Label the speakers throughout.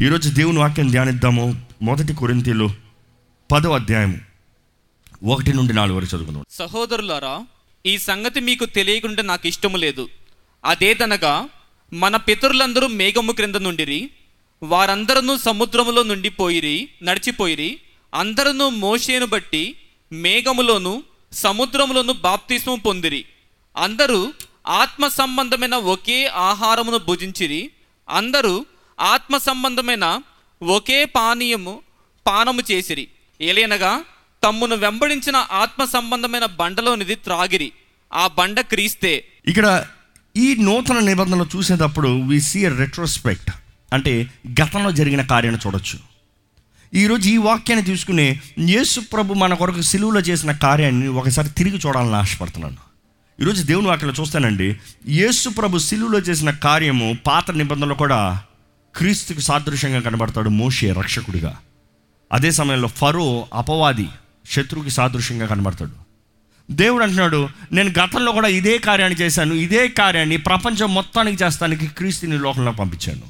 Speaker 1: ఈరోజు దేవుని వాక్యం ధ్యానిద్దాము. మొదటి కొరింతీలు పదో అధ్యాయం ఒకటి నుండి నాలుగు వరకు చదువుకుందాం.
Speaker 2: సహోదరులారా ఈ సంగతి మీకు తెలియకుండా నాకు ఇష్టము లేదు. అదేదనగా మన పితరులందరూ మేఘము క్రింద నుండిరి వారందరూ సముద్రములో నుండి పోయిరి నడిచిపోయిరి అందరూ మోషేను బట్టి మేఘములోను సముద్రములోను బాప్తిస్మం పొందిరి. అందరూ ఆత్మ సంబంధమైన ఒకే ఆహారమును భుజించిరి అందరూ ఆత్మ సంబంధమైన ఒకే పానీయము పానము చేసిరి. ఏలైనగా తమ్మును వెంబడించిన ఆత్మ సంబంధమైన బండలోనిది త్రాగిరి. ఆ బండ క్రీస్తే.
Speaker 1: ఇక్కడ ఈ నూతన నిబంధనలు చూసేటప్పుడు వి సీ రెట్రోస్పెక్ట్ అంటే గతంలో జరిగిన కార్యాన్ని చూడొచ్చు. ఈరోజు ఈ వాక్యాన్ని తీసుకుని యేసు ప్రభు మన కొరకు సిలువులో చేసిన కార్యాన్ని ఒకసారి తిరిగి చూడాలని ఆశపడుతున్నాను. ఈరోజు దేవుని వాక్యలో చూస్తానండి యేసు ప్రభు సిలువులో చేసిన కార్యము పాత నిబంధనలు కూడా క్రీస్తుకు సాదృశ్యంగా కనబడతాడు మోషే రక్షకుడిగా. అదే సమయంలో ఫరో అపవాది శత్రువుకి సాదృశ్యంగా కనబడతాడు. దేవుడు అంటున్నాడు నేను గతంలో కూడా ఇదే కార్యాన్ని చేశాను. ఇదే కార్యాన్ని ప్రపంచం మొత్తానికి చేస్తానికి క్రీస్తుని లోకంలో పంపించాను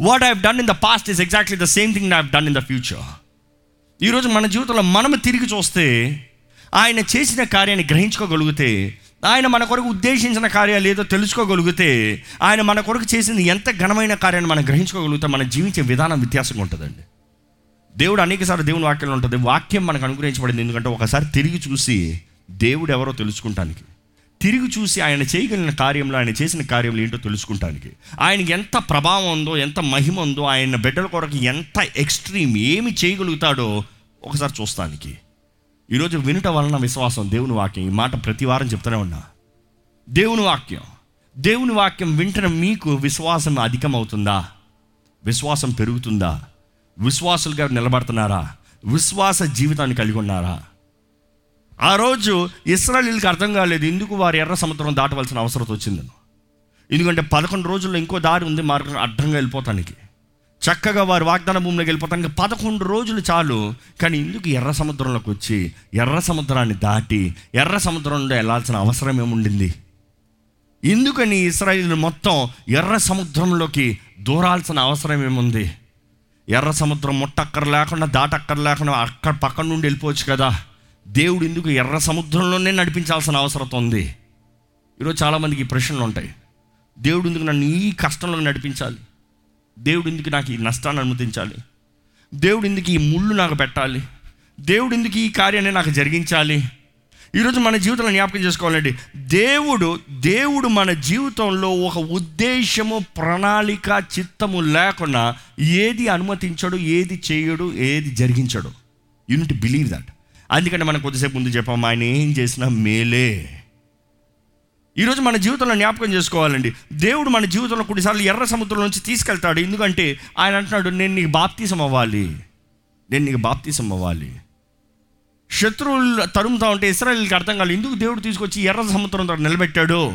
Speaker 1: what I done in the past is exactly the same thing I done in the future ఈరోజు మన జీవితంలో మనం తిరిగి చూస్తే ఆయన చేసిన కార్యాన్ని గ్రహించుకోగలిగితే ఆయన మన కొరకు ఉద్దేశించిన కార్యాలు ఏదో తెలుసుకోగలిగితే ఆయన మన కొరకు చేసింది ఎంత ఘనమైన కార్యాన్ని మనం గ్రహించుకోగలిగితే మన జీవించే విధానం వ్యత్యాసంగా ఉంటుందండి. దేవుడు అనేకసార్లు దేవుని వాక్యంలో ఉంటుంది. వాక్యం మనకు అనుగ్రహించబడింది ఎందుకంటే ఒకసారి తిరిగి చూసి దేవుడు ఎవరో తెలుసుకుంటానికి తిరిగి చూసి ఆయన చేయగలిగిన కార్యంలో ఆయన చేసిన కార్యంలో ఏంటో తెలుసుకుంటానికి ఆయనకి ఎంత ప్రభావం ఉందో ఎంత మహిమ ఉందో ఆయన బిడ్డల కొరకు ఎంత ఎక్స్ట్రీమ్ ఏమి చేయగలుగుతాడో ఒకసారి చూస్తానికి. ఈరోజు వినుట వలన విశ్వాసం. దేవుని వాక్యం ఈ మాట ప్రతి వారం చెప్తూనే ఉన్నా. దేవుని వాక్యం. దేవుని వాక్యం వింటనే మీకు విశ్వాసం అధికమవుతుందా? విశ్వాసం పెరుగుతుందా? విశ్వాసులుగా నిలబడుతున్నారా? విశ్వాస జీవితాన్ని కలిగి ఉన్నారా? ఆ రోజు ఇస్రాయలీలకు అర్థం కాలేదు ఎందుకు వారు ఎర్ర సముద్రం దాటవలసిన అవసరం వచ్చిందని. ఎందుకంటే పదకొండు రోజుల్లో ఇంకో దారి ఉంది మార్గం అడ్డంగా వెళ్ళిపోతానికి. చక్కగా వారు వాగ్దాన భూమిలోకి వెళ్ళిపోతానికి పదకొండు రోజులు చాలు. కానీ ఎందుకు ఎర్ర సముద్రంలోకి వచ్చి ఎర్ర సముద్రాన్ని దాటి ఎర్ర సముద్రంలో వెళ్ళాల్సిన అవసరం ఏముండింది? ఎందుకని ఇస్రాయిల్ మొత్తం ఎర్ర సముద్రంలోకి దూరాల్సిన అవసరం ఏముంది? ఎర్ర సముద్రం ముట్టక్కర లేకుండా దాటక్కర లేకుండా అక్కడ పక్కన నుండి వెళ్ళిపోవచ్చు కదా. దేవుడు ఎందుకు ఎర్ర సముద్రంలోనే నడిపించాల్సిన అవసరం ఉంది. ఈరోజు చాలామందికి ఈ ప్రశ్నలు ఉంటాయి. దేవుడు ఎందుకు నన్ను ఈ కష్టంలో నడిపించాలి. దేవుడు ఎందుకు నాకు ఈ నష్టాన్ని అనుమతించాలి? దేవుడు ఎందుకు ఈ ముళ్ళు నాకు పెట్టాలి? దేవుడు ఎందుకు ఈ కార్యాన్ని నాకు జరిగించాలి? ఈరోజు మన జీవితంలో జ్ఞాపకం చేసుకోవాలండి. దేవుడు దేవుడు మన జీవితంలో ఒక ఉద్దేశము ప్రణాళిక చిత్తము లేకుండా ఏది అనుమతించడు ఏది చేయడు ఏది జరిగించడు. యూనిట్ బిలీవ్ దట్ అందుకని మనం కొద్దిసేపు ముందు చెప్పాము ఆయన ఏం చేసినా మేలే. ఈరోజు మన జీవితంలో జ్ఞాపకం చేసుకోవాలండి. దేవుడు మన జీవితంలో కొన్నిసార్లు ఎర్ర సముద్రం నుంచి తీసుకెళ్తాడు. ఎందుకంటే ఆయన అంటున్నాడు నేను నీకు బాప్తీసం అవ్వాలి. నేను నీకు బాప్తీసం అవ్వాలి. శత్రువులు తరుముతా ఉంటే ఇస్రాయల్కి అర్థం కాలేదు. ఎందుకు దేవుడు తీసుకొచ్చి ఎర్ర సముద్రం దగ్గర నిలబెట్టాడు?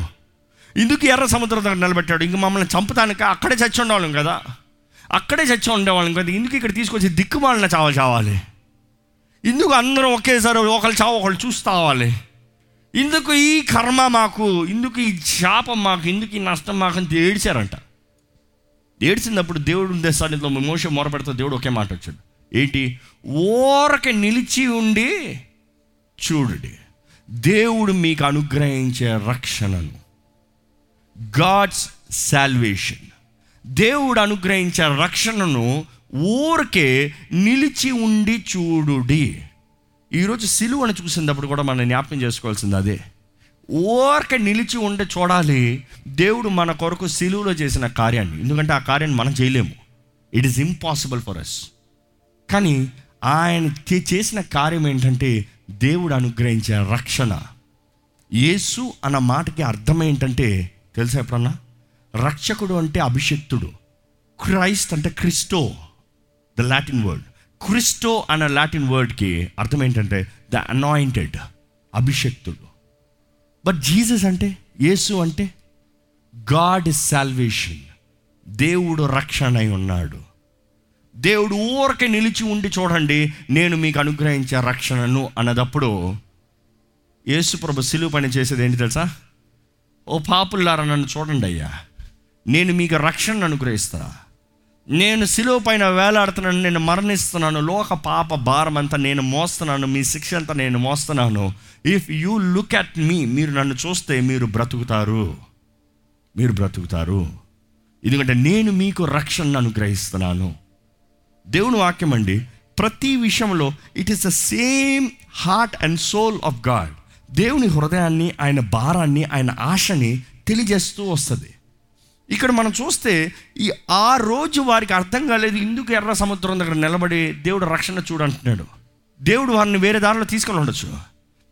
Speaker 1: ఎందుకు ఎర్ర సముద్రం దగ్గర నిలబెట్టాడు? ఇంక మమ్మల్ని చంపుతానికి అక్కడే చచ్చి ఉండేవాళ్ళం కదా. అక్కడే చచ్చి ఉండేవాళ్ళం కదా. ఎందుకు ఇక్కడ తీసుకొచ్చి దిక్కుమాలిన చావాలి చావాలి? ఎందుకు అందరం ఒకేసారి ఒకళ్ళు చావు ఒకళ్ళు చూస్తావాలి ఇందుకు ఈ కర్మ మాకు ఇందుకు ఈ శాపం మాకు ఇందుకు ఈ నష్టం మాకు అని ఏడ్చారంట ఏడ్చినప్పుడు దేవుడు దేశానిలో మోస మొరపెడితే దేవుడు ఒకే మాట వచ్చాడు. ఏంటి? ఓరకి నిలిచి ఉండి చూడుడి. దేవుడు మీకు అనుగ్రహించే రక్షణను. గాడ్స్ శాల్వేషన్ దేవుడు అనుగ్రహించే రక్షణను ఊరికే నిలిచి ఉండి చూడుడి. ఈరోజు సిలువను చూసినప్పుడు కూడా మనం జ్ఞాపకం చేసుకోవాల్సింది అదే. ఓర్క నిలిచి ఉండి చూడాలి. దేవుడు మన కొరకు సిలువలో చేసిన కార్యాన్ని. ఎందుకంటే ఆ కార్యాన్ని మనం చేయలేము. It is impossible for us కానీ ఆయన చేసిన కార్యం ఏంటంటే దేవుడు అనుగ్రహించే రక్షణ. యేసు అన్న మాటకి అర్థం ఏంటంటే తెలుసా ఎప్పుడన్నా? రక్షకుడు అంటే అభిషక్తుడు. క్రైస్ట్ అంటే Christo. The Latin word Christo అన్న లాటిన్ వర్డ్కి అర్థం ఏంటంటే ద అనాయింటెడ్ అభిషక్తుడు. బట్ జీసస్ అంటే యేసు అంటే గాడ్ ఇస్ సాల్వేషన్. దేవుడు రక్షణ అయి ఉన్నాడు. దేవుడు ఊరకే నిలిచి ఉండి చూడండి నేను మీకు అనుగ్రహించే రక్షణను అన్నదప్పుడు యేసుప్రభు సిలువు పని చేసేది ఏంటి తెలుసా? ఓ పాపుల్లారా నన్ను చూడండి అయ్యా. నేను మీకు రక్షణను అనుగ్రహిస్తా. నేను సిలువ పైన వేలాడుతున్నాను నేను మరణిస్తున్నాను లోక పాప భారం అంతా నేను మోస్తున్నాను మీ శిక్ష అంతా నేను మోస్తున్నాను. If you look at me మీరు నన్ను చూస్తే మీరు బ్రతుకుతారు. మీరు బ్రతుకుతారు. ఎందుకంటే నేను మీకు రక్షణను అనుగ్రహిస్తున్నాను. దేవుని వాక్యం అండి ప్రతి విషయంలో it is the same heart and soul of God దేవుని హృదయాన్ని ఆయన భారాన్ని ఆయన ఆశని తెలియజేస్తూ వస్తుంది. ఇక్కడ మనం చూస్తే ఈ ఆ రోజు వారికి అర్థం కాలేదు. ఇందుకు ఎర్ర సముద్రం దగ్గర నిలబడి దేవుడు రక్షణ చూడంటున్నాడు. దేవుడు వారిని వేరే దారిలో తీసుకొని ఉండొచ్చు.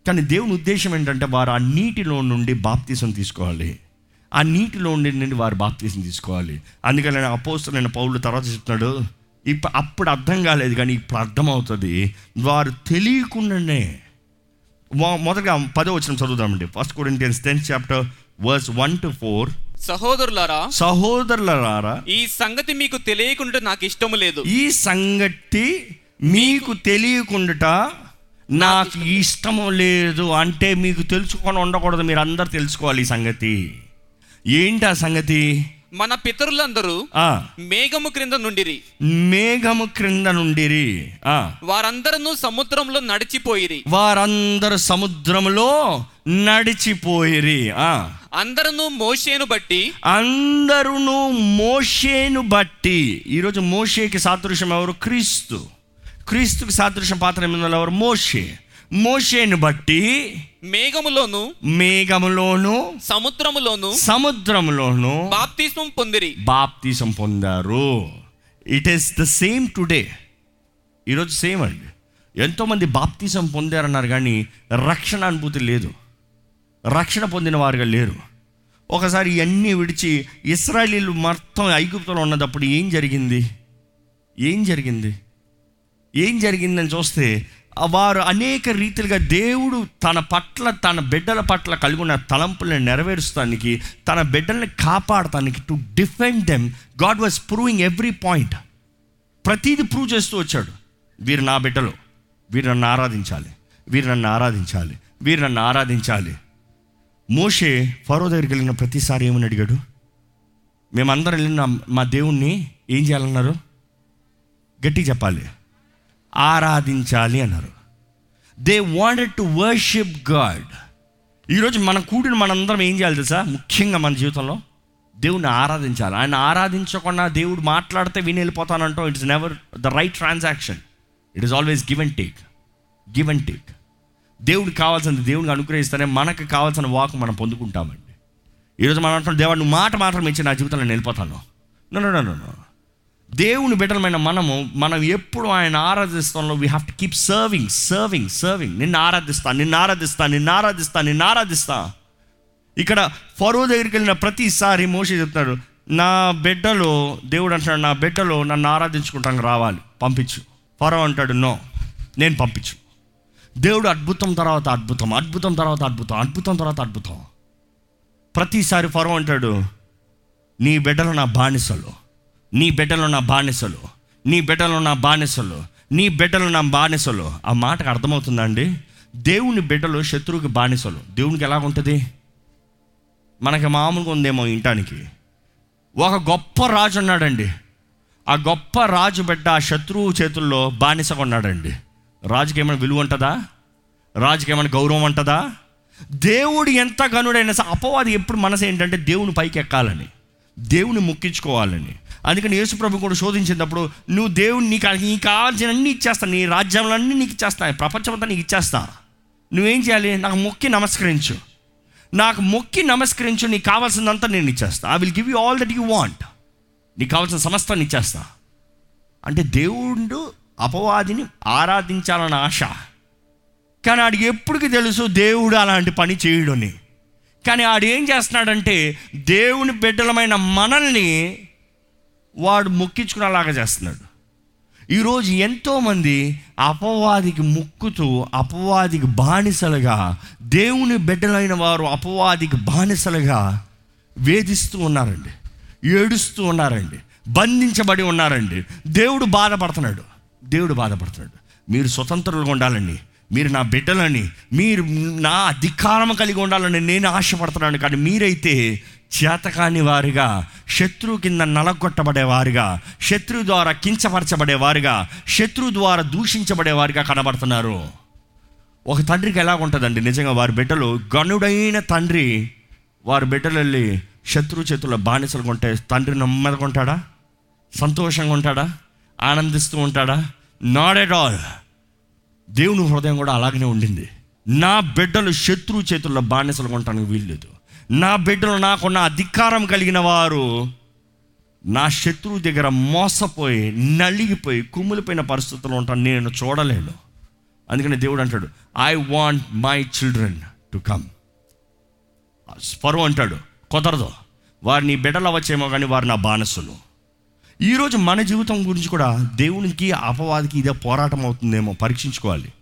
Speaker 1: కానీ దేవుని ఉద్దేశం ఏంటంటే వారు ఆ నీటిలో నుండి బాప్తీసం తీసుకోవాలి. ఆ నీటిలో నుండి వారు బాప్తీసం తీసుకోవాలి. అందుకని నేను అపోస్తులైన పౌరులు తర్వాత చెప్తున్నాడు ఇప్ప అప్పుడు అర్థం కాలేదు కానీ ఇప్పుడు అర్థమవుతుంది. వారు తెలియకుండానే మొ- మొదటగా పదో వచ్చిన చదువుదామండి. First Corinthians tenth chapter verse one to four
Speaker 2: సహోదరులారా
Speaker 1: సహోదరులారా
Speaker 2: ఈ సంగతి మీకు తెలియకుండా నాకు ఇష్టము లేదు.
Speaker 1: ఈ సంగతి మీకు తెలియకుండాట నాకు ఇష్టము లేదు అంటే మీకు తెలుసుకొని ఉండకూడదు మీరు అందరు తెలుసుకోవాలి ఈ సంగతి. ఏంటి ఆ సంగతి?
Speaker 2: మన పితరులందరూ
Speaker 1: ఆ.
Speaker 2: మేఘము క్రింద నుండిరి.
Speaker 1: మేఘము క్రింద నుండిరి.
Speaker 2: వారందరూ సముద్రంలో నడిచిపోయిరి.
Speaker 1: వారందరు సముద్రములో నడిచిపోయిరి. ఆ.
Speaker 2: అందరూ మోషేను బట్టి
Speaker 1: అందరును మోషేను బట్టి. ఈరోజు మోషేకి సాదృశ్యం ఎవరు? క్రీస్తు. క్రీస్తుకి సాదృశ్యం పాత్ర ఎవరు? మోషే. మోషేను బట్టి
Speaker 2: మేఘములోను
Speaker 1: మేఘములోను
Speaker 2: సముద్రములోను
Speaker 1: సముద్రములోను
Speaker 2: బాప్తిస్మం పొందిరి.
Speaker 1: బాప్తీసం పొందారు. It is the same today ఈరోజు సేమ్ అండి. ఎంతోమంది బాప్తీసం పొందారన్నారు కానీ రక్షణ అనుభూతి లేదు. రక్షణ పొందిన వారుగా లేరు. ఒకసారి ఇవన్నీ విడిచి ఇస్రాయలీలు మొత్తం ఐగుప్తులో ఉన్నదప్పుడు ఏం జరిగింది? ఏం జరిగింది? ఏం జరిగిందని చూస్తే వారు అనేక రీతిలుగా దేవుడు తన పట్ల తన బిడ్డల పట్ల కలిగి ఉన్న తలంపులను నెరవేరుస్తానికి తన బిడ్డల్ని కాపాడటానికి to defend them God was proving every point ప్రతీది ప్రూవ్ చేస్తూ వచ్చాడు. వీరు నా బిడ్డలు. వీరు నన్ను ఆరాధించాలి. వీరు నన్ను ఆరాధించాలి. వీరు నన్ను ఆరాధించాలి. మోషే ఫరో దగ్గరికి వెళ్ళిన ప్రతిసారి ఏమని అడిగాడు? మేమందరం వెళ్ళిన మా దేవుణ్ణి ఏం చేయాలన్నారు? గట్టి చెప్పాలి. ఆరాధించాలి అన్నారు. They wanted to worship God ఈరోజు మన కూడిన మనందరం ఏం చేయాలి తెలుసా? ముఖ్యంగా మన జీవితంలో దేవుణ్ణి ఆరాధించాలి. ఆయన ఆరాధించకుండా దేవుడు మాట్లాడితే విని వెళ్ళిపోతానంటో it's never the right transaction it is always give and take give and take దేవుడికి కావాల్సింది దేవునికి అనుగ్రహిస్తేనే మనకు కావాల్సిన వాక్ మనం పొందుకుంటామండి. ఈరోజు మనం అంటున్నాం దేవుడిని నువ్వు మాట మాత్రం ఇచ్చి నా జీవితంలో నేను వెళ్ళిపోతాను. నో దేవుని బిడ్డలమైన మనము మనం ఎప్పుడు ఆయన ఆరాధిస్తాంలో we have to keep serving serving serving నిన్ను ఆరాధిస్తా నిన్ను ఆరాధిస్తా నిన్ను ఆరాధిస్తా నిన్ను ఆరాధిస్తా. ఇక్కడ ఫరో దగ్గరికి వెళ్ళిన ప్రతిసారి మోసే చెప్తాడు నా బిడ్డలో దేవుడు అంటాడు నా బిడ్డలో నన్ను ఆరాధించుకుంటానికి రావాలి పంపించు. ఫరో అంటాడు నో నేను పంపించు దేవుడు అద్భుతం తర్వాత అద్భుతం అద్భుతం తర్వాత అద్భుతం అద్భుతం తర్వాత అద్భుతం. ప్రతిసారి ఫరం అంటాడు నీ బిడ్డలు నా బానిసలు నీ బిడ్డలు నా బానిసలు నీ బిడ్డలు నా బానిసలు నీ బిడ్డలు నా బానిసలు. ఆ మాటకు అర్థమవుతుందా అండి? దేవుని బిడ్డలు శత్రువుకి బానిసలు. దేవునికి ఎలా ఉంటుంది? మనకి మామూలుగా ఉందేమో ఇంటానికి. ఒక గొప్ప రాజు ఉన్నాడండి. ఆ గొప్ప రాజు బిడ్డ ఆ శత్రువు చేతుల్లో బానిసగా ఉన్నాడండి. రాజుకి ఏమైనా విలువ ఉంటుందా? రాజుకి ఏమైనా గౌరవం ఉంటుందా? దేవుడు ఎంత గనుడైనా సరే అపవాది ఎప్పుడు మనసు ఏంటంటే దేవుని పైకి ఎక్కాలని దేవుని ముక్కించుకోవాలని. అందుకని యేసుప్రభు కూడా శోధించినప్పుడు నువ్వు దేవుని నీకు నీకు కావాల్సిన అన్నీ ఇచ్చేస్తా నీ రాజ్యాలన్నీ నీకు ఇచ్చేస్తాను ప్రపంచం అంతా నీకు ఇచ్చేస్తా. నువ్వేం చేయాలి? నాకు మొక్కి నమస్కరించు. నాకు మొక్కి నమస్కరించు నీకు కావాల్సిందంతా నేను ఇచ్చేస్తా. I will give you all that you want నీకు కావాల్సిన సమస్తాన్ని ఇచ్చేస్తా. అంటే దేవుడు అపవాదిని ఆరాధించాలన్న ఆశ. కానీ ఆడికి ఎప్పటికి తెలుసు దేవుడు అలాంటి పని చేయడని కానీ ఆడు ఏం చేస్తున్నాడంటే దేవుని బిడ్డలమైన మనల్ని వాడు మొక్కించుకునేలాగా చేస్తున్నాడు. ఈరోజు ఎంతోమంది అపవాదికి ముక్కుతూ అపవాదికి బానిసలుగా దేవుని బిడ్డలైన వారు అపవాదికి బానిసలుగా వేధిస్తూ ఉన్నారండి. ఏడుస్తూ ఉన్నారండి. బంధించబడి ఉన్నారండి. దేవుడు బాధపడుతున్నాడు. దేవుడు బాధపడుతున్నాడు. మీరు స్వతంత్రులుగా ఉండాలండి. మీరు నా బిడ్డలని మీరు నా అధికారం కలిగి ఉండాలని నేను ఆశపడుతున్నాను. కానీ మీరైతే చేతకాని వారిగా శత్రువు కింద నలగొట్టబడేవారుగా శత్రువు ద్వారా కించపరచబడేవారుగా శత్రువు ద్వారా దూషించబడేవారుగా కనబడుతున్నారు. ఒక తండ్రికి ఎలా ఉంటుందండి? నిజంగా వారి బిడ్డలు గనుడైన తండ్రి వారి బిడ్డలు వెళ్ళి శత్రు చేతుల్లో బానిసలు కొంటే తండ్రి నెమ్మదిగా ఉంటాడా? సంతోషంగా ఉంటాడా? ఆనందిస్తూ ఉంటాడా? నాట్ ఎట్ ఆల్ దేవుని హృదయం కూడా అలాగనే ఉండింది. నా బిడ్డలు శత్రువు చేతుల్లో బానిసలు కొనటానికి వీల్లేదు. నా బిడ్డలు నాకున్న అధికారం కలిగిన వారు నా శత్రువు దగ్గర మోసపోయి నలిగిపోయి కుమ్ములిపోయిన పరిస్థితుల్లో ఉంటాను. నేను చూడలేను. అందుకని దేవుడు అంటాడు I want my children to come స్వరం అంటాడు కుదరదు. వారు నీ బిడ్డలు అవ్వచ్చేమో కానీ వారు నా బానిసలు. ఈరోజు మన జీవితం గురించి కూడా దేవునికి అపవాదికి ఇదే పోరాటం అవుతుందేమో పరీక్షించుకోవాలి.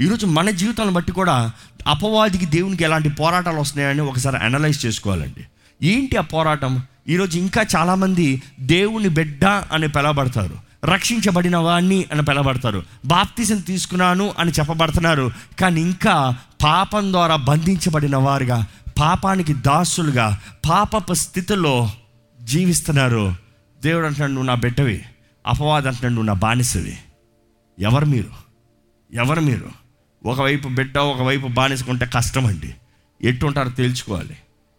Speaker 1: ఈరోజు మన జీవితాలను బట్టి కూడా అపవాదికి దేవునికి ఎలాంటి పోరాటాలు వస్తున్నాయని ఒకసారి అనలైజ్ చేసుకోవాలండి. ఏంటి ఆ పోరాటం? ఈరోజు ఇంకా చాలామంది దేవుని బిడ్డ అని పిలవబడతారు. రక్షించబడిన వాణ్ణి అని పిలవబడతారు. బాప్తిజం తీసుకున్నాను అని చెప్పబడుతున్నారు. కానీ ఇంకా పాపం ద్వారా బంధించబడిన వారుగా పాపానికి దాసులుగా పాపపు స్థితిలో జీవిస్తున్నారు. దేవుడు అంటున్నాడు నువ్వు నా బిడ్డవి. అపవాదం అంటున్నాడు నువ్వు నా బానిసవి. ఎవరు మీరు? ఎవరు మీరు? ఒకవైపు బిడ్డ ఒకవైపు బానిసకుంటే కష్టం అండి. ఎట్టు ఉంటారో తేల్చుకోవాలి.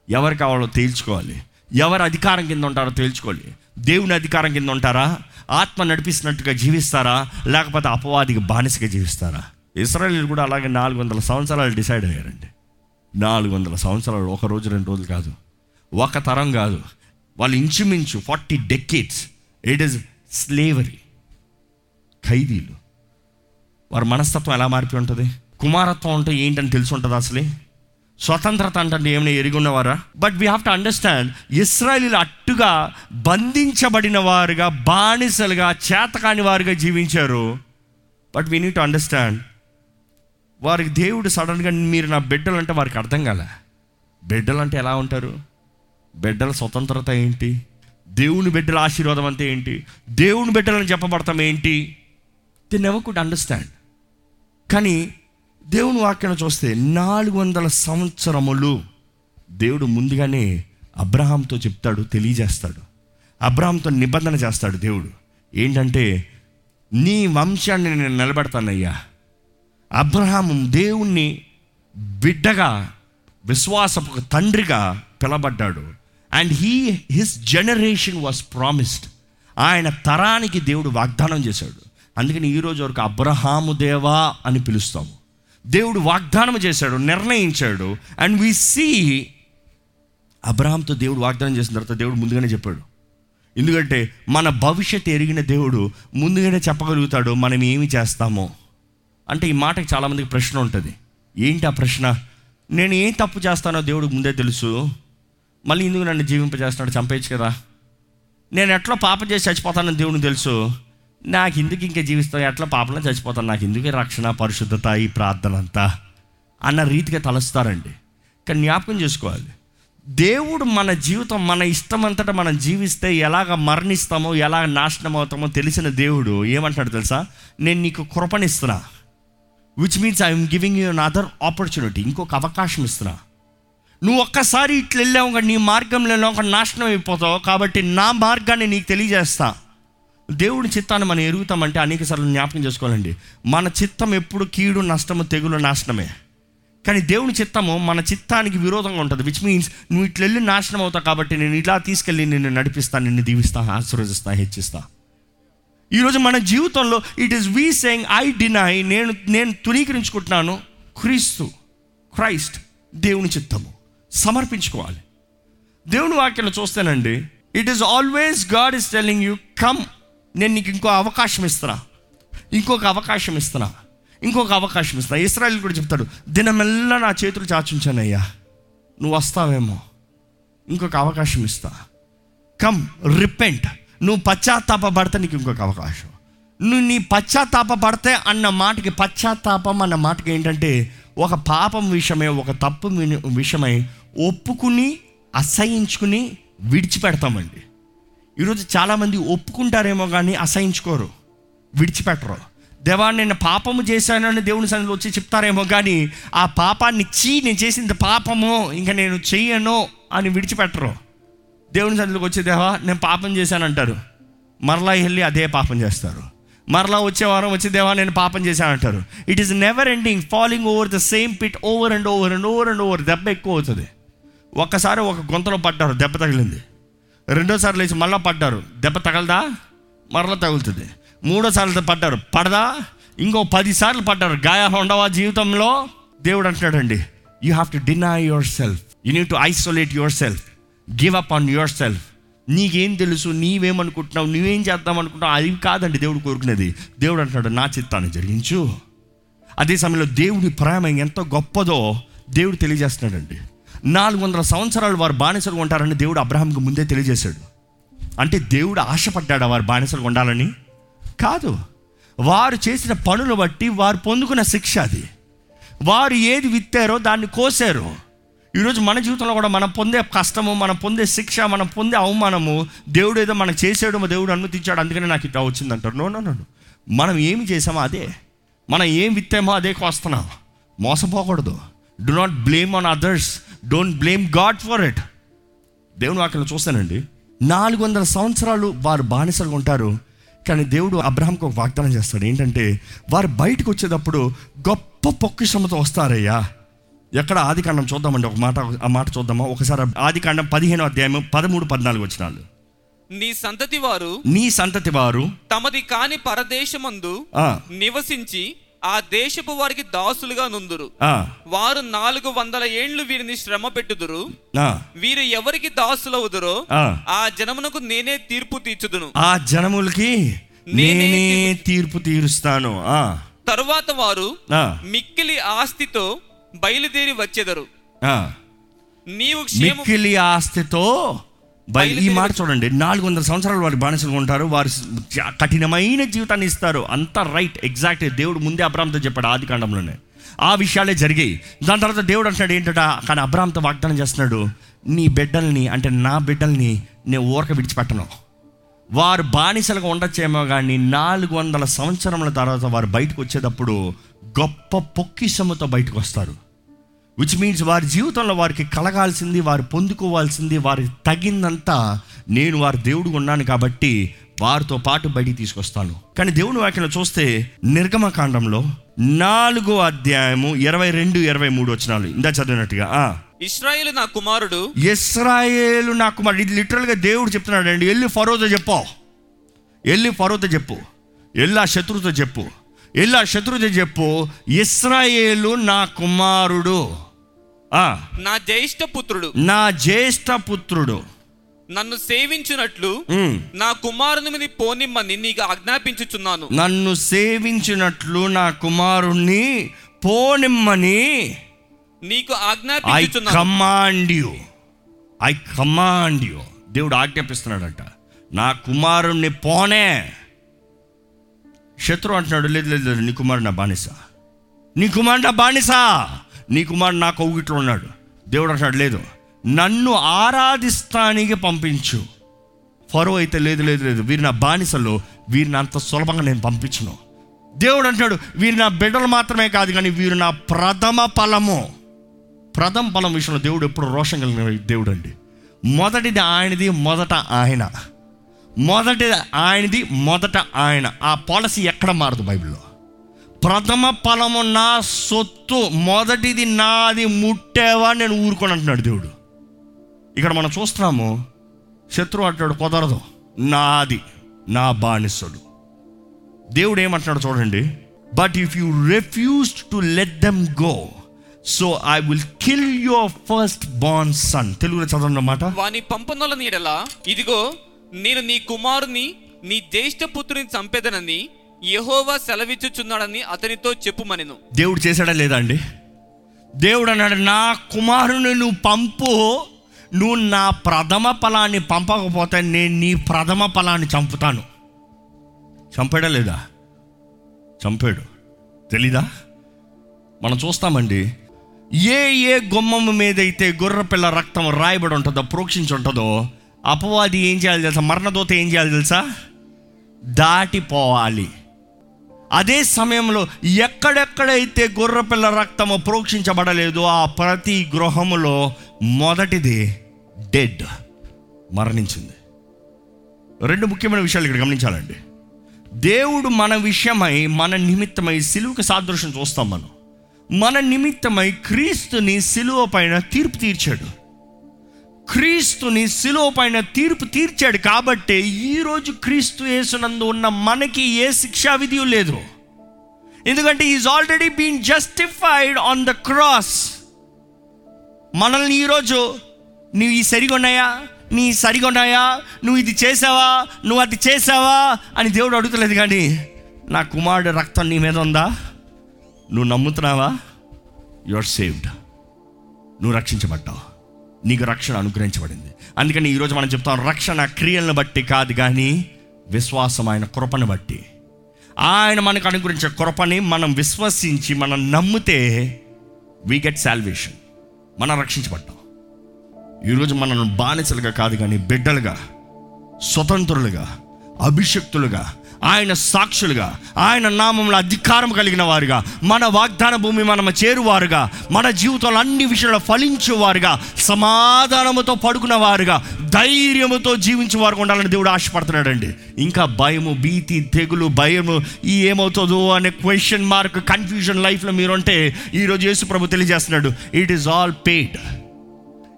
Speaker 1: ఎవరు కావాలో తేల్చుకోవాలి. ఎవరు అధికారం కింద ఉంటారో తేల్చుకోవాలి. దేవుని అధికారం కింద ఉంటారా? ఆత్మ నడిపిస్తున్నట్టుగా జీవిస్తారా? లేకపోతే అపవాదికి బానిసగా జీవిస్తారా? ఇస్రాయలీలు కూడా అలాగే నాలుగు వందల సంవత్సరాలు డిసైడ్ అయ్యారండి. నాలుగు వందల సంవత్సరాలు ఒక రోజు రెండు రోజులు కాదు. ఒక తరం కాదు. వాళ్ళు ఇంచుమించు forty decades it is slavery ఖైదీలు. వారి మనస్తత్వం ఎలా మారిపోయి ఉంటుంది? కుమారత్వం అంటే ఏంటని తెలిసి ఉంటుంది అసలే? స్వతంత్రత అంటే ఏమైనా ఎరిగి ఉన్నవారా but we have to understand ఇస్రాయలీలు అట్టుగా బంధించబడిన వారుగా బానిసలుగా చేతకాని వారుగా జీవించారు. But we need to understand వారికి దేవుడు సడన్గా మీరు నా బిడ్డలు అంటే వారికి అర్థం కాలే. బిడ్డలు అంటే ఎలా ఉంటారు? బిడ్డల స్వతంత్రత ఏంటి? దేవుని బిడ్డల ఆశీర్వాదం అంతే ఏంటి? దేవుని బిడ్డలను చెప్పబడతాం ఏంటి? ది నెవర్ కుడ్ అండర్స్టాండ్ కానీ దేవుని వాక్యం చూస్తే నాలుగు వందల సంవత్సరములు దేవుడు ముందుగానే అబ్రహాంతో చెప్తాడు తెలియజేస్తాడు. అబ్రహాంతో నిబంధన చేస్తాడు దేవుడు. ఏంటంటే నీ వంశాన్ని నేను నిలబెడతానయ్యా. అబ్రహాము దేవుణ్ణి బిడ్డగా విశ్వాసపు తండ్రిగా పిలబడ్డాడు. And he his generation was promised ఆయన తరానికి దేవుడు వాగ్దానం చేశాడు. అందుకని ఈరోజు వరకు అబ్రహాము దేవా అని పిలుస్తాము. దేవుడు వాగ్దానం చేశాడు నిర్ణయించాడు. అండ్ వి సీ అబ్రహాంతో దేవుడు వాగ్దానం చేసిన తర్వాత దేవుడు ముందుగానే చెప్పాడు. ఎందుకంటే మన భవిష్యత్తు ఎరిగిన దేవుడు ముందుగానే చెప్పగలుగుతాడు మనం ఏమి చేస్తామో. అంటే ఈ మాటకి చాలామందికి ప్రశ్న ఉంటుంది. ఏంటి ఆ ప్రశ్న? నేను ఏం తప్పు చేస్తానో దేవుడు ముందే తెలుసు. మళ్ళీ ఎందుకు నన్ను జీవింపజేస్తున్నాడు? చంపేయచ్చు కదా. నేను ఎట్లా పాపం చేసి చచ్చిపోతానని దేవునికి తెలుసు. నాకు ఎందుకు ఇంకా జీవిస్తాను ఎట్లా పాపంలో చచ్చిపోతాను నాకు ఎందుకే రక్షణ పరిశుద్ధత ఈ ప్రార్థన అంతా? అన్న రీతిగా తలస్తారండి. కానీ జ్ఞాపకం చేసుకోవాలి. దేవుడు మన జీవితం మన ఇష్టమంతటా మనం జీవిస్తే ఎలాగ మరణిస్తామో ఎలాగ నాశనం అవుతామో తెలిసిన దేవుడు ఏమంటాడు తెలుసా? నేను నీకు కృపణిస్తున్నా which means I'm giving you another opportunity ఇంకొక అవకాశం ఇస్తున్నా. నువ్వు ఒక్కసారి ఇట్లా వెళ్ళావు నీ మార్గంలో ఒక నాశనం అయిపోతావు. కాబట్టి నా మార్గాన్ని నీకు తెలియజేస్తా. దేవుడి చిత్తాన్ని మనం ఎరుగుతామంటే అనేక సార్లు జ్ఞాపకం చేసుకోవాలండి. మన చిత్తం ఎప్పుడు కీడు నష్టము తెగులు నాశనమే. కానీ దేవుని చిత్తము మన చిత్తానికి విరోధంగా ఉంటుంది. విచ్ మీన్స్ నువ్వు ఇట్లా వెళ్ళి నాశనం అవుతావు కాబట్టి నేను ఇలా తీసుకెళ్ళి నిన్ను నడిపిస్తాను నిన్ను దీవిస్తా ఆశీర్వదిస్తా హెచ్చిస్తా. ఈరోజు మన జీవితంలో it is we saying I deny నేను నేను తునీకరించుకుంటున్నాను క్రీస్తు క్రైస్ట్ దేవుని చిత్తము. సమర్పించుకోవాలి. దేవుని వాక్యాన్ని చూస్తేనండి it is always God is telling you come నేను నీకు ఇంకో అవకాశం ఇస్తున్నా. ఇంకొక అవకాశం ఇస్తున్నా. ఇంకొక అవకాశం ఇస్తున్నా. ఇస్రాయల్ కూడా చెప్తాడు దినమెల్లా నా చేతులు చాచుంచానయ్యా నువ్వు వస్తావేమో. ఇంకొక అవకాశం ఇస్తా. కమ్ రిపెంట్ నువ్వు పశ్చాత్తాప నీకు ఇంకొక అవకాశం. నువ్వు నీ పశ్చాత్తాప పడితే అన్న మాటకి పశ్చాత్తాపం అన్న మాటకి ఏంటంటే ఒక పాపం విషయమై ఒక తప్పు విషయమై ఒప్పుకుని అసహించుకుని విడిచిపెడతామండి. ఈరోజు చాలామంది ఒప్పుకుంటారేమో కానీ అసహించుకోరు. విడిచిపెట్టరు. దేవా నేను పాపము చేశానని దేవుని సన్నిధిలో వచ్చి చెప్తారేమో కానీ ఆ పాపాన్ని చీ నేను చేసింది పాపము ఇంకా నేను చెయ్యను అని విడిచిపెట్టరు. దేవుని సన్నిధిలోకి వచ్చి దేవా నేను పాపం చేశాను అంటారు మరలా వెళ్ళి అదే పాపం చేస్తారు. మరలా వచ్చే వారం వచ్చే దేవా నేను పాపం చేశాను అంటారు. It is never ending falling over the same pit over and over and over and over దెబ్బ ఎక్కువ అవుతుంది. ఒక్కసారి ఒక గొంతలో పడ్డారు దెబ్బ తగిలింది. రెండోసారి లేచి మళ్ళీ పడ్డారు దెబ్బ తగలదా? మరలా తగులుతుంది. మూడోసార్లు పడ్డారు పడదా? ఇంకో పదిసార్లు పడ్డారు గాయా ఉండవా జీవితంలో? దేవుడు అంటున్నాడండి you have to deny yourself you need to isolate yourself give up on yourself నీకేం తెలుసు నీవేమనుకుంటున్నావు నువ్వేం చేద్దాం అనుకుంటున్నావు అది కాదండి దేవుడు కోరుకునేది. దేవుడు అంటున్నాడు నా చిత్తాన్ని జరిగించు. అదే సమయంలో దేవుడి ప్రేమ ఎంత గొప్పదో దేవుడు తెలియజేస్తున్నాడండి. నాలుగు వందల సంవత్సరాలు వారు బానిసలు ఉంటారని దేవుడు అబ్రహాంకి ముందే తెలియజేశాడు. అంటే దేవుడు ఆశపడ్డాడు వారు బానిసలు ఉండాలని? కాదు. వారు చేసిన పనులు బట్టి వారు పొందుకున్న శిక్ష అది. వారు ఏది విత్తారో దాన్ని కోసారు. ఈరోజు మన జీవితంలో కూడా మనం పొందే కష్టము మనం పొందే శిక్ష మనం పొందే అవమానము దేవుడు ఏదో మనం చేసాడు దేవుడు అనుమతించాడు అందుకనే నాకు ఇట్లా వచ్చిందంటారు. నో నో నో మనం ఏమి చేసామో అదే. మనం ఏం విత్తామో అదే కోస్తున్నాం. మోసపోకూడదు. Do not blame on others don't blame God for it దేవుని వాక్యం చూస్తానండి. నాలుగు వందల సంవత్సరాలు వారు బానిసలుగా ఉంటారు కానీ దేవుడు అబ్రహాంకి ఒక వాగ్దానం చేస్తాడు. ఏంటంటే వారు బయటకు వచ్చేటప్పుడు గొప్ప పొక్కిశ్రమతో వస్తారయ్యా. ఎక్కడ ఆది కాండం చూద్దామండి ఒక మాట ఆ మాట చూద్దామా? ఒకసారి ఆది కాండం పదిహేను అధ్యాయం పదమూడు పద్నాలుగు వచ్చినాలు.
Speaker 2: నీ సంతతి వారు
Speaker 1: నీ సంతతి వారు
Speaker 2: తమది కాని పరదేశమందు నివసించి ఆ దేశపు వారికి దాసులుగా నుందురు. వారు నాలుగు వందల ఏండ్లు వీరిని శ్రమ పెట్టుదురు. వీరు ఎవరికి దాసులవుదురో
Speaker 1: ఆ.
Speaker 2: జనమునకు నేనే తీర్పు తీర్చుదును.
Speaker 1: ఆ జనములకి నేనే తీర్పు తీరుస్తాను. ఆ,
Speaker 2: తరువాత వారు మిక్కిలి ఆస్తితో బయలుదేరి వచ్చెదరు. నీవు
Speaker 1: మిక్కిలి ఆస్తితో ఈ మాట చూడండి. నాలుగు వందల సంవత్సరాలు వారు బానిసలు ఉంటారు. వారు కఠినమైన జీవితాన్ని ఇస్తారు. అంతా రైట్ ఎగ్జాక్ట్ దేవుడు ముందే అబ్రామ్తో చెప్పాడు ఆది కాండంలోనే. ఆ విషయాలే జరిగాయి. దాని తర్వాత దేవుడు అంటున్నాడు ఏంటట? కానీ అబ్రామ్తో వాగ్దానం చేస్తున్నాడు. నీ బిడ్డల్ని అంటే నా బిడ్డల్ని నేను ఊరక విడిచిపెట్టను. వారు బానిసలుగా ఉండొచ్చేమో కానీ నాలుగు వందల సంవత్సరముల తర్వాత వారు బయటకు వచ్చేటప్పుడు గొప్ప పొక్కిసముతో బయటకు వస్తారు. విచ్ మీన్స్ వారి జీవితంలో వారికి కలగాల్సింది వారు పొందుకోవాల్సింది వారికి తగిందంతా నేను వారి దేవుడు ఉన్నాను కాబట్టి వారితో పాటు బయటికి తీసుకొస్తాను. కానీ దేవుని వాక్యంలో చూస్తే నిర్గమకాండంలో నాలుగో అధ్యాయము ఇరవై రెండు ఇరవై మూడు వచ్చినాలు ఇందా చదివినట్టుగా?
Speaker 2: ఇస్రాయేలు నా కుమారుడు.
Speaker 1: ఇస్రాయేలు నాకు మరి ఇది లిటరల్గా దేవుడు చెప్తున్నాడు అండి వెళ్ళి ఫరోతో చెప్పు. వెళ్ళి ఫరోతో చెప్పు. వెళ్ళి ఆ శత్రుతో చెప్పు. వెళ్ళి ఆ శత్రుతో చెప్పు. ఇస్రాయేలు నా కుమారుడు.
Speaker 2: నా జ్యేష్ఠ పుత్రుడు.
Speaker 1: నా జ్యేష్ఠ పుత్రుడు.
Speaker 2: నన్ను సేవించునట్లు నా కుమారుని పోనిమ్మని నీకు ఆజ్ఞాపించుచున్నాను.
Speaker 1: నన్ను సేవించినట్లు నా కుమారుణ్ణి పోనిమ్మని
Speaker 2: నీకు
Speaker 1: I
Speaker 2: ఆజ్ఞాపించుచున్నాను.
Speaker 1: Command you I command you దేవుడు ఆజ్ఞాపిస్తున్నాడంట. నా కుమారుణ్ణి పోనే. శత్రు అంటున్నాడు లేదు లేదు లేదు నీ కుమారుడు నా బానిస. నీ కుమారుడు నా బానిస. నీ కుమారుడు నా కౌగిట్లో ఉన్నాడు. దేవుడు అంటున్నాడు లేదు నన్ను ఆరాధిస్తానికి పంపించు. ఫరో అయితే లేదు లేదు లేదు వీరు నా బానిసలు వీరిని అంత సులభంగా నేను పంపించను. దేవుడు అంటాడు వీరు నా బిడ్డలు మాత్రమే కాదు కానీ వీరు నా ప్రథమ ఫలము. ప్రథమ ఫలం విషయంలో దేవుడు ఎప్పుడు రోషం కలిగిన దేవుడు అండి. మొదటిది ఆయనది మొదట ఆయన. మొదటి ఆయనది మొదట ఆయన. ఆ పాలసీ ఎక్కడ మారదు బైబిల్లో? ప్రథమ ఫలము నా సొత్తు మొదటిది నాది ముట్టేవా నేను ఊరుకొని అంటున్నాడు దేవుడు. ఇక్కడ మనం చూస్తున్నాము శత్రువు అంటాడు కుదరదు. నాది నా బానిసడు. దేవుడు ఏమంటున్నాడు చూడండి. But if you refuse to let them go so I will kill your first born son తెలుగులో చదవండి మాట
Speaker 2: వాని పంపనొల నీడలా? ఇదిగో నేను నీ కుమారుని నీ జ్యేష్ఠ పుత్రుని చంపేదనని యెహోవా సెలవిచ్చుచున్నాడని అతనితో చెప్పుమనెను.
Speaker 1: దేవుడు చేశాడా లేదా అండి? దేవుడు అన్నాడు నా కుమారుని నువ్వు పంపు. నువ్వు నా ప్రథమ ఫలాన్ని పంపకపోతే నేను నీ ప్రథమ ఫలాన్ని చంపుతాను. చంపాడా లేదా? చంపాడు. తెలీదా? మనం చూస్తామండి ఏ ఏ గుమ్మం మీదైతే గుర్రపిల్ల గొర్రెపిల్ల రక్తం రాయబడి ఉంటుందో ప్రోక్షించి ఉంటుందో అపవాది ఏం చేయాలి తెలుసా? మరణదోత ఏం చేయాలి తెలుసా? దాటిపోవాలి. అదే సమయంలో ఎక్కడెక్కడైతే గొర్రెపిల్ల రక్తము ప్రోక్షించబడలేదో ఆ ప్రతి గృహములో మొదటిది డెడ్ మరణించింది. రెండు ముఖ్యమైన విషయాలు ఇక్కడ గమనించాలండి. దేవుడు మన విషయమై మన నిమిత్తమై సిలువుకి సాదృశ్యం చూస్తాం మనం. మన నిమిత్తమై క్రీస్తుని సిలువ పైన తీర్పు తీర్చాడు. క్రీస్తుని సిలువ పైన తీర్పు తీర్చాడు కాబట్టి ఈరోజు క్రీస్తు యేసునందు ఉన్న మనకి ఏ శిక్షా విధి లేదు. ఎందుకంటే is already been justified on the cross మనల్ని ఈరోజు నువ్వు ఈ సరిగా ఉన్నాయా నీ సరిగా ఉన్నాయా నువ్వు ఇది చేసావా? నువ్వు అది చేసావా? అని దేవుడు అడుగుతలేదు కానీ నా కుమారుడు రక్తం నీ మీద ఉందా? నువ్వు నమ్ముతున్నావా? యు ఆర్ సేవ్డ్ నువ్వు రక్షించబడ్డావు. నీకు రక్షణ అనుగ్రహించబడింది. అందుకని ఈరోజు మనం చెప్తాం రక్షణ క్రియలను బట్టి కాదు కానీ విశ్వాసం ఆయన కృపను బట్టి. ఆయన మనకు అనుగ్రహించే కృపని మనం విశ్వసించి మనం నమ్మితే వీ గెట్ సాల్వేషన్ మనం రక్షించబడ్డాం. ఈరోజు మనల్ని బానిసలుగా కాదు కానీ బిడ్డలుగా స్వతంత్రులుగా అభిషక్తులుగా ఆయన సాక్షులుగా ఆయన నామంలో అధికారం కలిగిన వారుగా మన వాగ్దాన భూమి మనం చేరువారుగా మన జీవితంలో అన్ని విషయాలు ఫలించేవారుగా సమాధానముతో పడుకున్న వారుగా ధైర్యముతో జీవించేవారు ఉండాలని దేవుడు ఆశపడుతున్నాడండి. ఇంకా భయము భీతి తెగులు భయము ఈ ఏమవుతుందో అనే క్వశ్చన్ మార్క్ కన్ఫ్యూజన్ లైఫ్లో మీరుంటే ఈరోజు యేసు ప్రభు తెలియజేస్తున్నాడు. It is all paid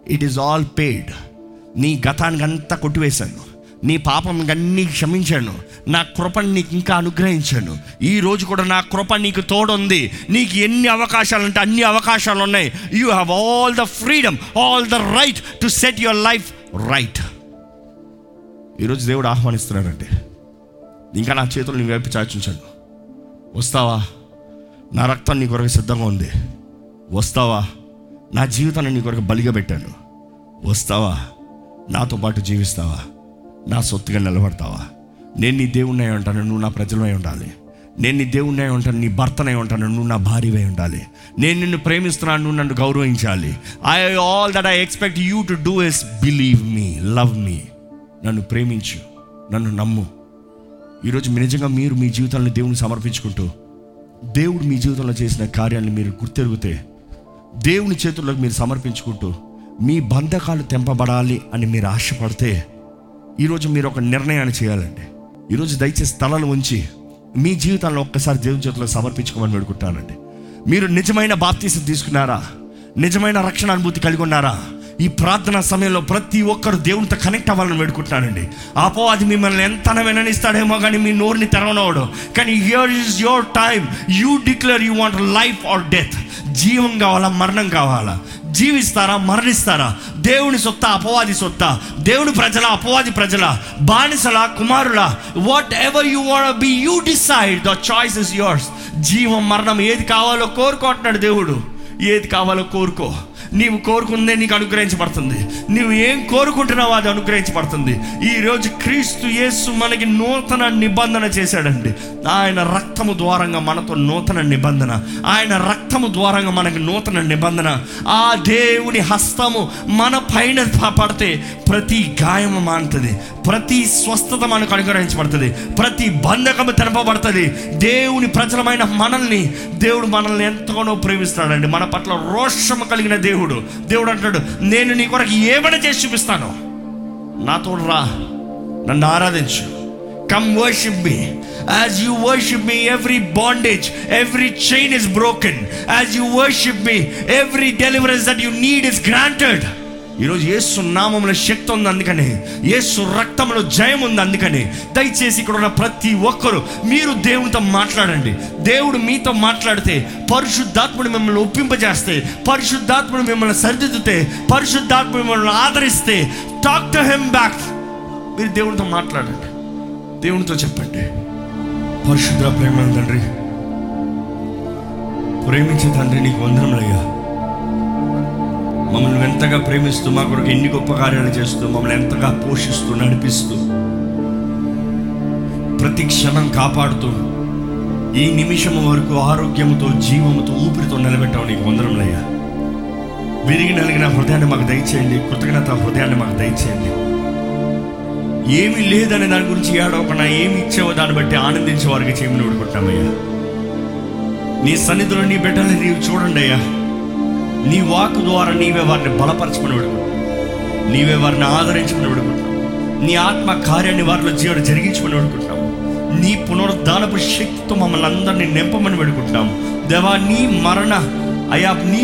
Speaker 1: it is all paid నీ గతానికి అంతా కొట్టివేశాను. నీ పాపం అన్నీ క్షమించాను. నా కృపను నీకు ఇంకా అనుగ్రహించాను. ఈ రోజు కూడా నా కృప నీకు తోడుంది. నీకు ఎన్ని అవకాశాలు అంటే అన్ని అవకాశాలు ఉన్నాయి. You have all the freedom all the right to set your life right ఈరోజు దేవుడు ఆహ్వానిస్తున్నాడంటే ఇంకా నా చేతులు నీ వైపు చాచించాను వస్తావా? నా రక్తం నీ కొరకు సిద్ధంగా ఉంది. వస్తావా? నా జీవితాన్ని నీ కొరకు బలిగా పెట్టాను. వస్తావా? నాతో పాటు జీవిస్తావా? నా సొత్తుగా నిలబడతావా? నేను నీ దేవుణ్ణి అయి ఉంటాను నువ్వు నా ప్రజలమై ఉండాలి. నేను నీ దేవుణ్ణి అయి ఉంటాను నీ భర్తనై ఉంటాను నువ్వు నా భార్యవై ఉండాలి. నేను నిన్ను ప్రేమిస్తున్నాను నువ్వు నన్ను గౌరవించాలి. I all that I expect you to do is believe me love me నన్ను ప్రేమించు నన్ను నమ్ము. ఈరోజు నిజంగా మీరు మీ జీవితాలను దేవుని సమర్పించుకుంటూ దేవుడు మీ జీవితంలో చేసిన కార్యాలను మీరు గుర్తెరుగుతే దేవుని చేతుల్లోకి మీరు సమర్పించుకుంటూ మీ బంధకాలు తెంపబడాలి అని మీరు ఆశపడితే ఈరోజు మీరు ఒక నిర్ణయాన్ని చేయాలండి. ఈరోజు దయచేసి తలలు ఉంచి మీ జీవితాల్లో ఒక్కసారి దేవుని చేతిలో సమర్పించుకోమని వేడుకుంటానండి. మీరు నిజమైన బాప్తీసం తీసుకున్నారా? నిజమైన రక్షణ అనుభూతి కలిగి ఉన్నారా? ఈ ప్రార్థన సమయంలో ప్రతి ఒక్కరు దేవునితో కనెక్ట్ అవ్వాలని వేడుకుంటున్నానండి. అపో అది మిమ్మల్ని ఎంత విననిస్తాడేమో కానీ మీ నోరుని తెరవనవడం కానీ here is your time you declare you want life or death జీవం కావాలా? మరణం కావాలా? జీవిస్తారా మరణిస్తారా? దేవుని సొత్త అపవాది సొత్త. దేవుని ప్రజల అపవాది ప్రజల బానిసల కుమారుల whatever you want be you decide the choice is yours జీవం మరణం ఏది కావాలో కోరుకుంటున్నాడు దేవుడు. ఏది కావాలో కోరుకో. నీవు కోరుకుందే నీకు అనుగ్రహించబడుతుంది. నువ్వు ఏం కోరుకుంటున్నావో అది అనుగ్రహించబడుతుంది. ఈరోజు క్రీస్తు యేసు మనకి నూతన నిబంధన చేశాడండి. ఆయన రక్తము ద్వారంగా మనతో నూతన నిబంధన. ఆయన రక్తము ద్వారంగా మనకి నూతన నిబంధన. ఆ దేవుని హస్తము మన పైన పడితే ప్రతి గాయము మానుతుంది. ప్రతి స్వస్థత మనకు అనుగ్రహించబడుతుంది. ప్రతి బంధకము తెలపబడుతుంది దేవుని ప్రజలమైన మనల్ని దేవుడు మనల్ని ఎంతగానో ప్రేమిస్తున్నాడండి. మన పట్ల రోషము కలిగిన దేవుడు దేవుడు. దేవుడు అంటాడు నేను నీ కొరకు ఏమైనా చేసి చూపిస్తాను. నాతో రా నన్ను ఆరాధించు. Come worship me as you worship me every bondage every chain is broken as you worship me every deliverance that you need is granted ఈరోజు ఏసు నామంలో శక్తి ఉంది అందుకని ఏసు రక్తంలో జయం ఉంది అందుకని. దయచేసి ఇక్కడ ఉన్న ప్రతి ఒక్కరు మీరు దేవునితో మాట్లాడండి. దేవుడు మీతో మాట్లాడితే పరిశుద్ధాత్ముడు మిమ్మల్ని ఒప్పింపజేస్తే పరిశుద్ధాత్ముడు మిమ్మల్ని సరిదిద్దుతే పరిశుద్ధాత్ముడు మిమ్మల్ని ఆదరిస్తే టాక్ టు హెమ్ బ్యాక్ మీరు దేవునితో మాట్లాడండి. దేవునితో చెప్పండి. పరిశుద్ధ ప్రేమ తండ్రి ప్రేమించే తండ్రి నీకు వందనములయ్యా మమ్మల్ని ఎంతగా ప్రేమిస్తూ మా కొరకు ఎన్ని గొప్ప కార్యాలు చేస్తూ మమ్మల్ని ఎంతగా పోషిస్తూ నడిపిస్తూ ప్రతి క్షణం కాపాడుతూ ఈ నిమిషం వరకు ఆరోగ్యంతో జీవముతో ఊపిరితో నిలబెట్టావు నీకు వందరంలయ్యా విరిగి నలిగిన హృదయాన్ని మాకు దయచేయండి కృతజ్ఞత హృదయాన్ని మాకు దయచేయండి. ఏమీ లేదనే దాని గురించి ఏడవకుండా ఏమి ఇచ్చావో దాన్ని బట్టి ఆనందించే వారికి చేయమని ఊడుకుంటామయ్యా నీ సన్నిధిలో నీ బిడ్డల్ని నీవు చూడండి అయ్యా నీ వాక్ ద్వారా నీవే వారిని బలపరచుకుని విడుకుంటావు నీవే వారిని ఆదరించుకుని విడుకుంటావు నీ ఆత్మ కార్యాన్ని వారిలో జీవన జరిగించుకుని వేడుకుంటున్నాం నీ పునరుద్ధానపు శక్తితో మమ్మల్ని అందరినీ నింపమని వేడుకుంటున్నాం. దేవా నీ మరణ అయా నీ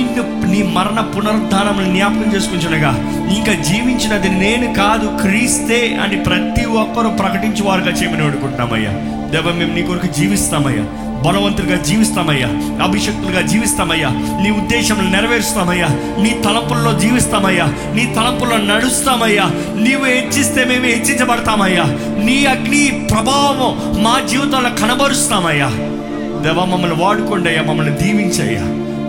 Speaker 1: నీ మరణ పునరుద్ధానం జ్ఞాపకం చేసుకుంటున్నగా. ఇంకా జీవించినది నేను కాదు క్రీస్తే అని ప్రతి ఒక్కరూ ప్రకటించి వారుగా చేయమని వేడుకుంటున్నామయ్యా దేవ మేము నీ కొరకు జీవిస్తామయ్యా బలవంతులుగా జీవిస్తామయ్యా. అభిషక్తులుగా జీవిస్తామయ్యా. నీ ఉద్దేశం నెరవేరుస్తామయ్యా. నీ తలంపుల్లో జీవిస్తామయ్యా. నీ తలంపుల్లో నడుస్తామయ్యా. నీవు హెచ్చిస్తే మేము హెచ్చించబడతామయ్యా. నీ అగ్ని ప్రభావం మా జీవితంలో కనబరుస్తామయ్యా. దేవా మమ్మల్ని వాడుకోండి అయ్యా. మమ్మల్ని దీవించయ్యా.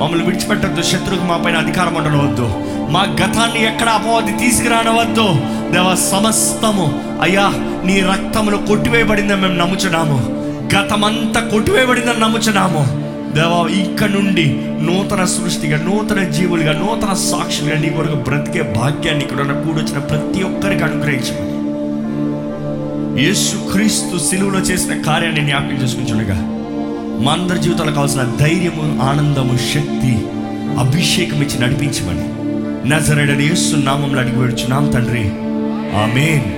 Speaker 1: మమ్మల్ని విడిచిపెట్టద్దు. శత్రువుకు మా పైన అధికారం ఉండవద్దు మా గతాన్ని ఎక్కడ అపవాది తీసుకురానవద్దు. దేవ సమస్తము అయ్యా నీ రక్తములు కొట్టివేయబడిందని మేము నమ్ముచున్నాము. గతమంతా కొట్టివేయబడిందని నమ్ముచున్నాము. దేవా ఇక్కడ నుండి నూతన సృష్టిగా నూతన జీవులుగా నూతన సాక్షులుగా నీ కొరకు బ్రతికే భాగ్యాన్ని ఇక్కడ ఉన్న కూడొచ్చిన ప్రతి ఒక్కరికి అనుగ్రహించమని. యేసు క్రీస్తు సిలువలో చేసిన కార్యాన్ని జ్ఞాపకం చేసుకుంటుండగా మా అందరి జీవితాలకు కావాల్సిన ధైర్యము ఆనందము శక్తి అభిషేకం ఇచ్చి నడిపించమని. నజరడని యేసు నామంలో అడిగి వేడుచున్నాం తండ్రి. ఆమెన్.